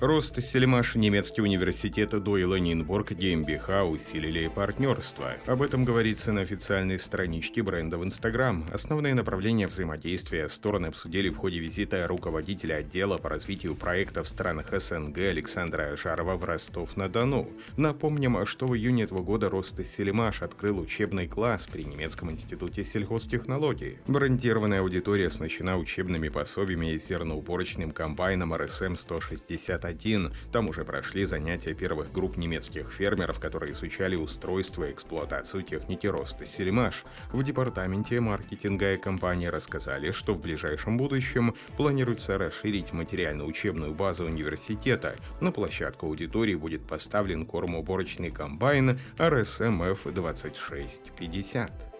Рост Сельмаш, немецкий университет Дойла Нинбург, GmbH усилили партнерство. Об этом говорится на официальной страничке бренда в Инстаграм. Основные направления взаимодействия стороны обсудили в ходе визита руководителя отдела по развитию проекта в странах СНГ Александра Жарова в Ростов-на-Дону. Напомним, что в июне этого года Рост Сельмаш открыл учебный класс при немецком институте сельхозтехнологий. Брендированная аудитория оснащена учебными пособиями и зерноуборочным комбайном РСМ-160 1. Там уже прошли занятия первых групп немецких фермеров, которые изучали устройство и эксплуатацию техники роста Сельмаш. В департаменте маркетинга и компании рассказали, что в ближайшем будущем планируется расширить материально-учебную базу университета. На площадку аудитории будет поставлен кормоуборочный комбайн RSMF 2650.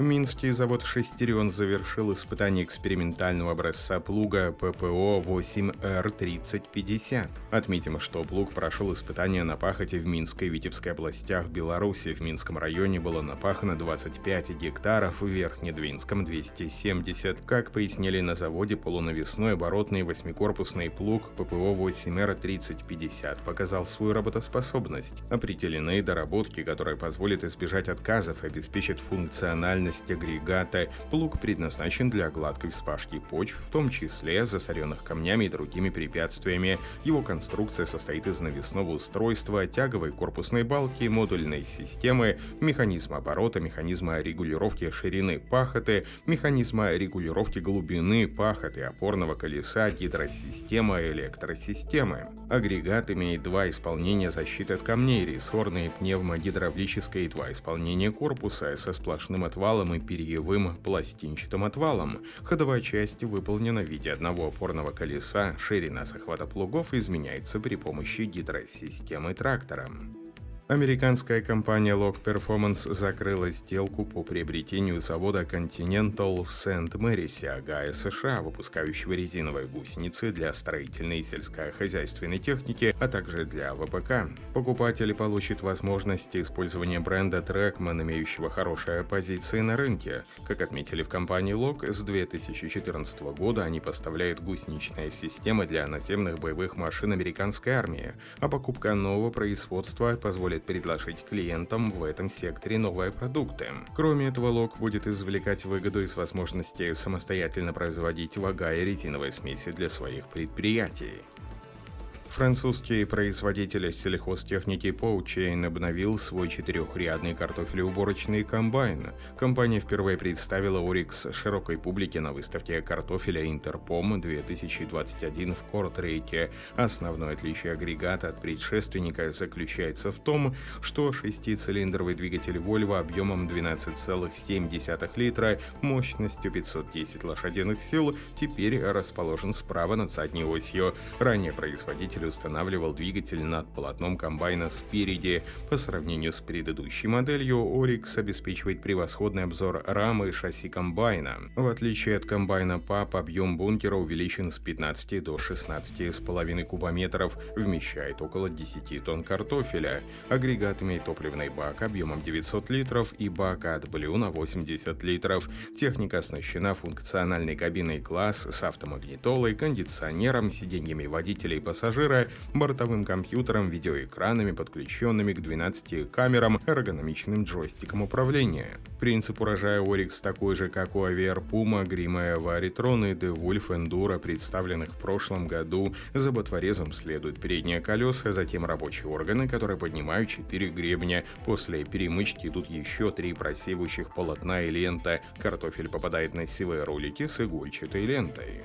Минский завод «Шестерен» завершил испытание экспериментального образца плуга ППО 8Р-3050. Отметим, что плуг прошел испытание на пахоте в Минской и Витебской областях Беларуси. В Минском районе было напахано 25 гектаров, в Верхнедвинском 270. Как пояснили на заводе, полунавесной оборотный восьмикорпусный плуг ППО 8Р-3050 показал свою работоспособность. Определены доработки, которые позволят избежать отказов и обеспечат функциональность мощность агрегата. Плуг предназначен для гладкой вспашки почв, в том числе засоренных камнями и другими препятствиями. Его конструкция состоит из навесного устройства, тяговой корпусной балки, модульной системы, механизма оборота, механизма регулировки ширины пахоты, механизма регулировки глубины пахоты, опорного колеса, гидросистемы, электросистемы. Агрегат имеет два исполнения защиты от камней, рессорное пневмогидравлическое и два исполнения корпуса со сплошным отвалом отвалом и перьевым пластинчатым отвалом. Ходовая часть выполнена в виде одного опорного колеса, ширина захвата плугов изменяется при помощи гидросистемы трактора. Американская компания Log Performance закрыла сделку по приобретению завода Continental в Сент-Мэрисе, Огайо, США, выпускающего резиновые гусеницы для строительной и сельскохозяйственной техники, а также для ВПК. Покупатели получат возможность использования бренда Trackman, имеющего хорошие позиции на рынке. Как отметили в компании Log, с 2014 года они поставляют гусеничные системы для наземных боевых машин американской армии, а покупка нового производства позволит позволит предложить клиентам в этом секторе новые продукты. Кроме этого, Лок будет извлекать выгоду из возможности самостоятельно производить вага и резиновые смеси для своих предприятий. Французский производитель сельхозтехники Poachain обновил свой четырехрядный картофелеуборочный комбайн. Компания впервые представила Орикс широкой публике на выставке картофеля Интерпом 2021 в Кортрейке. Основное отличие агрегата от предшественника заключается в том, что шестицилиндровый двигатель Volvo объемом 12,7 литра мощностью 510 лошадиных сил теперь расположен справа над задней осью. Ранее производитель производитель устанавливал двигатель над полотном комбайна спереди. По сравнению с предыдущей моделью, Oryx обеспечивает превосходный обзор рамы и шасси комбайна. В отличие от комбайна PAP, объем бункера увеличен с 15 до 16,5 кубометров, вмещает около 10 тонн картофеля. Агрегат имеет топливный бак объемом 900 литров и бак AdBlue на 80 литров. Техника оснащена функциональной кабиной класс с автомагнитолой, кондиционером, сиденьями водителя и пассажира, пассажира, бортовым компьютером, видеоэкранами, подключенными к 12 камерам, эргономичным джойстиком управления. Принцип урожая Oryx такой же, как у Aviar Puma, Grima, Varitrон и DeWolf Enduro, представленных в прошлом году. За ботворезом следуют передние колеса, затем рабочие органы, которые поднимают 4 гребня. После перемычки идут еще три просеивающих полотна и лента. Картофель попадает на сивые ролики с игольчатой лентой.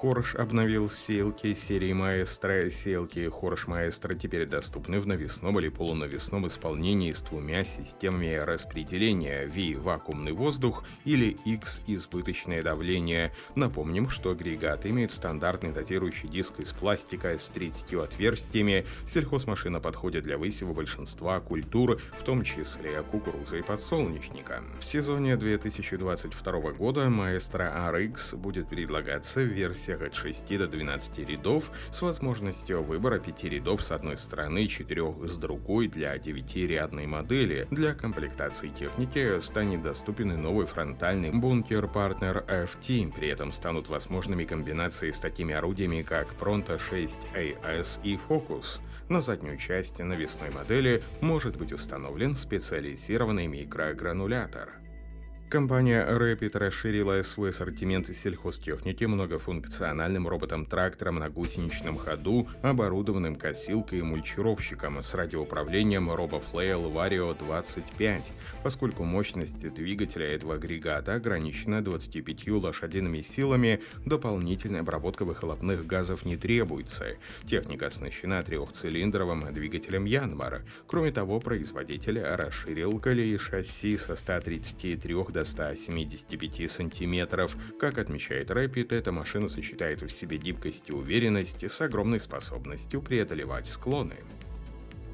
Хорш обновил селки серии Маэстро. Селки Хорш Маэстро теперь доступны в навесном или полунавесном исполнении с двумя системами распределения V – вакуумный воздух или X – избыточное давление. Напомним, что агрегат имеет стандартный дозирующий диск из пластика с 30 отверстиями. Сельхозмашина подходит для высева большинства культур, в том числе кукурузы и подсолнечника. В сезоне 2022 года Маэстро RX будет предлагаться в версии мощностях от 6 до 12 рядов с возможностью выбора 5 рядов с одной стороны и 4 с другой для 9-рядной модели. Для комплектации техники станет доступен и новый фронтальный бункер Partner FT. При этом станут возможными комбинации с такими орудиями, как Pronto 6 AS и Focus. На заднюю часть навесной модели может быть установлен специализированный микрогранулятор. Компания Rapid расширила свой ассортимент сельхозтехники многофункциональным роботом-трактором на гусеничном ходу, оборудованным косилкой и мульчировщиком с радиоуправлением RoboFlail Vario 25, поскольку мощность двигателя этого агрегата ограничена 25 лошадиными силами, дополнительная обработка выхлопных газов не требуется. Техника оснащена трехцилиндровым двигателем Янмар. Кроме того, производитель расширил колеи шасси со 133 до 175 сантиметров. Как отмечает Rapid, эта машина сочетает в себе гибкость и уверенность с огромной способностью преодолевать склоны.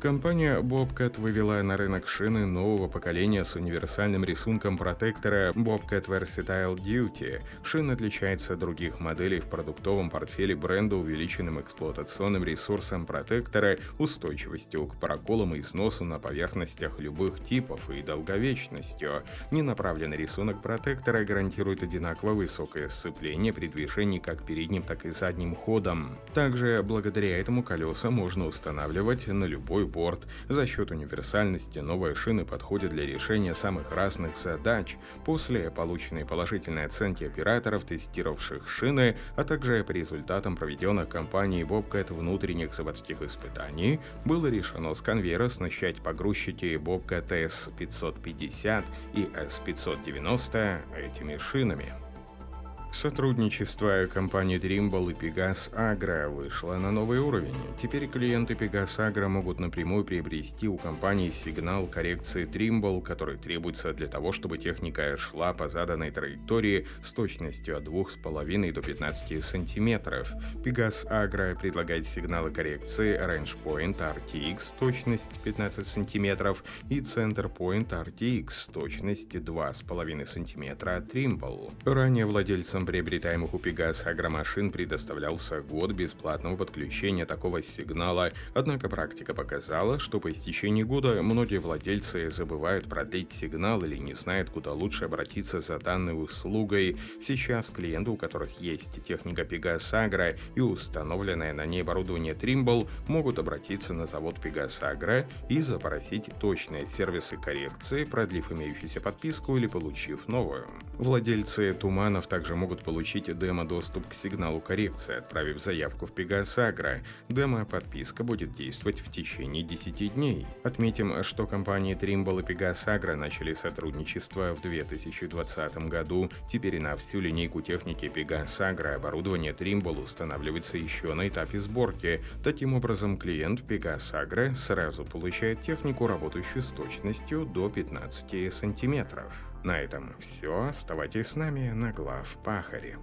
Компания Bobcat вывела на рынок шины нового поколения с универсальным рисунком протектора Bobcat Versatile Duty. Шина отличается от других моделей в продуктовом портфеле бренда увеличенным эксплуатационным ресурсом протектора, устойчивостью к проколам и сносу на поверхностях любых типов и долговечностью. Ненаправленный рисунок протектора гарантирует одинаково высокое сцепление при движении как передним, так и задним ходом. Также благодаря этому колеса можно устанавливать на любой борт. За счет универсальности новые шины подходят для решения самых разных задач. После полученной положительной оценки операторов, тестировавших шины, а также по результатам проведенных компанией Bobcat внутренних заводских испытаний, было решено с конвейера оснащать погрузчики Bobcat S550 и S590 этими шинами. Сотрудничество компании Trimble и Pegas Agro вышло на новый уровень. Теперь клиенты Pegas Agro могут напрямую приобрести у компании сигнал коррекции Trimble, который требуется для того, чтобы техника шла по заданной траектории с точностью от 2,5 до 15 сантиметров. Pegas Agro предлагает сигналы коррекции Range Point RTX точность 15 сантиметров и Center Point RTX точность 2,5 сантиметра Trimble. Ранее владельцам Клиентам, приобретаемых у Пегас агромашин, предоставлялся год бесплатного подключения такого сигнала, однако практика показала, что по истечении года многие владельцы забывают продлить сигнал или не знают, куда лучше обратиться за данной услугой. Сейчас клиенты, у которых есть техника Pegas Agro и установленное на ней оборудование Trimble, могут обратиться на завод Pegas Agro и запросить точные сервисы коррекции, продлив имеющуюся подписку или получив новую. Владельцы туманов также могут могут получить демо-доступ к сигналу коррекции, отправив заявку в Agro. Демо-подписка будет действовать в течение 10 дней. Отметим, что компании Trimble и Agro начали сотрудничество в 2020 году. Теперь на всю линейку техники Agro оборудование Trimble устанавливается еще на этапе сборки. Таким образом, клиент Agro сразу получает технику, работающую с точностью до 15 сантиметров. На этом все. Оставайтесь с нами на глав Пахаре.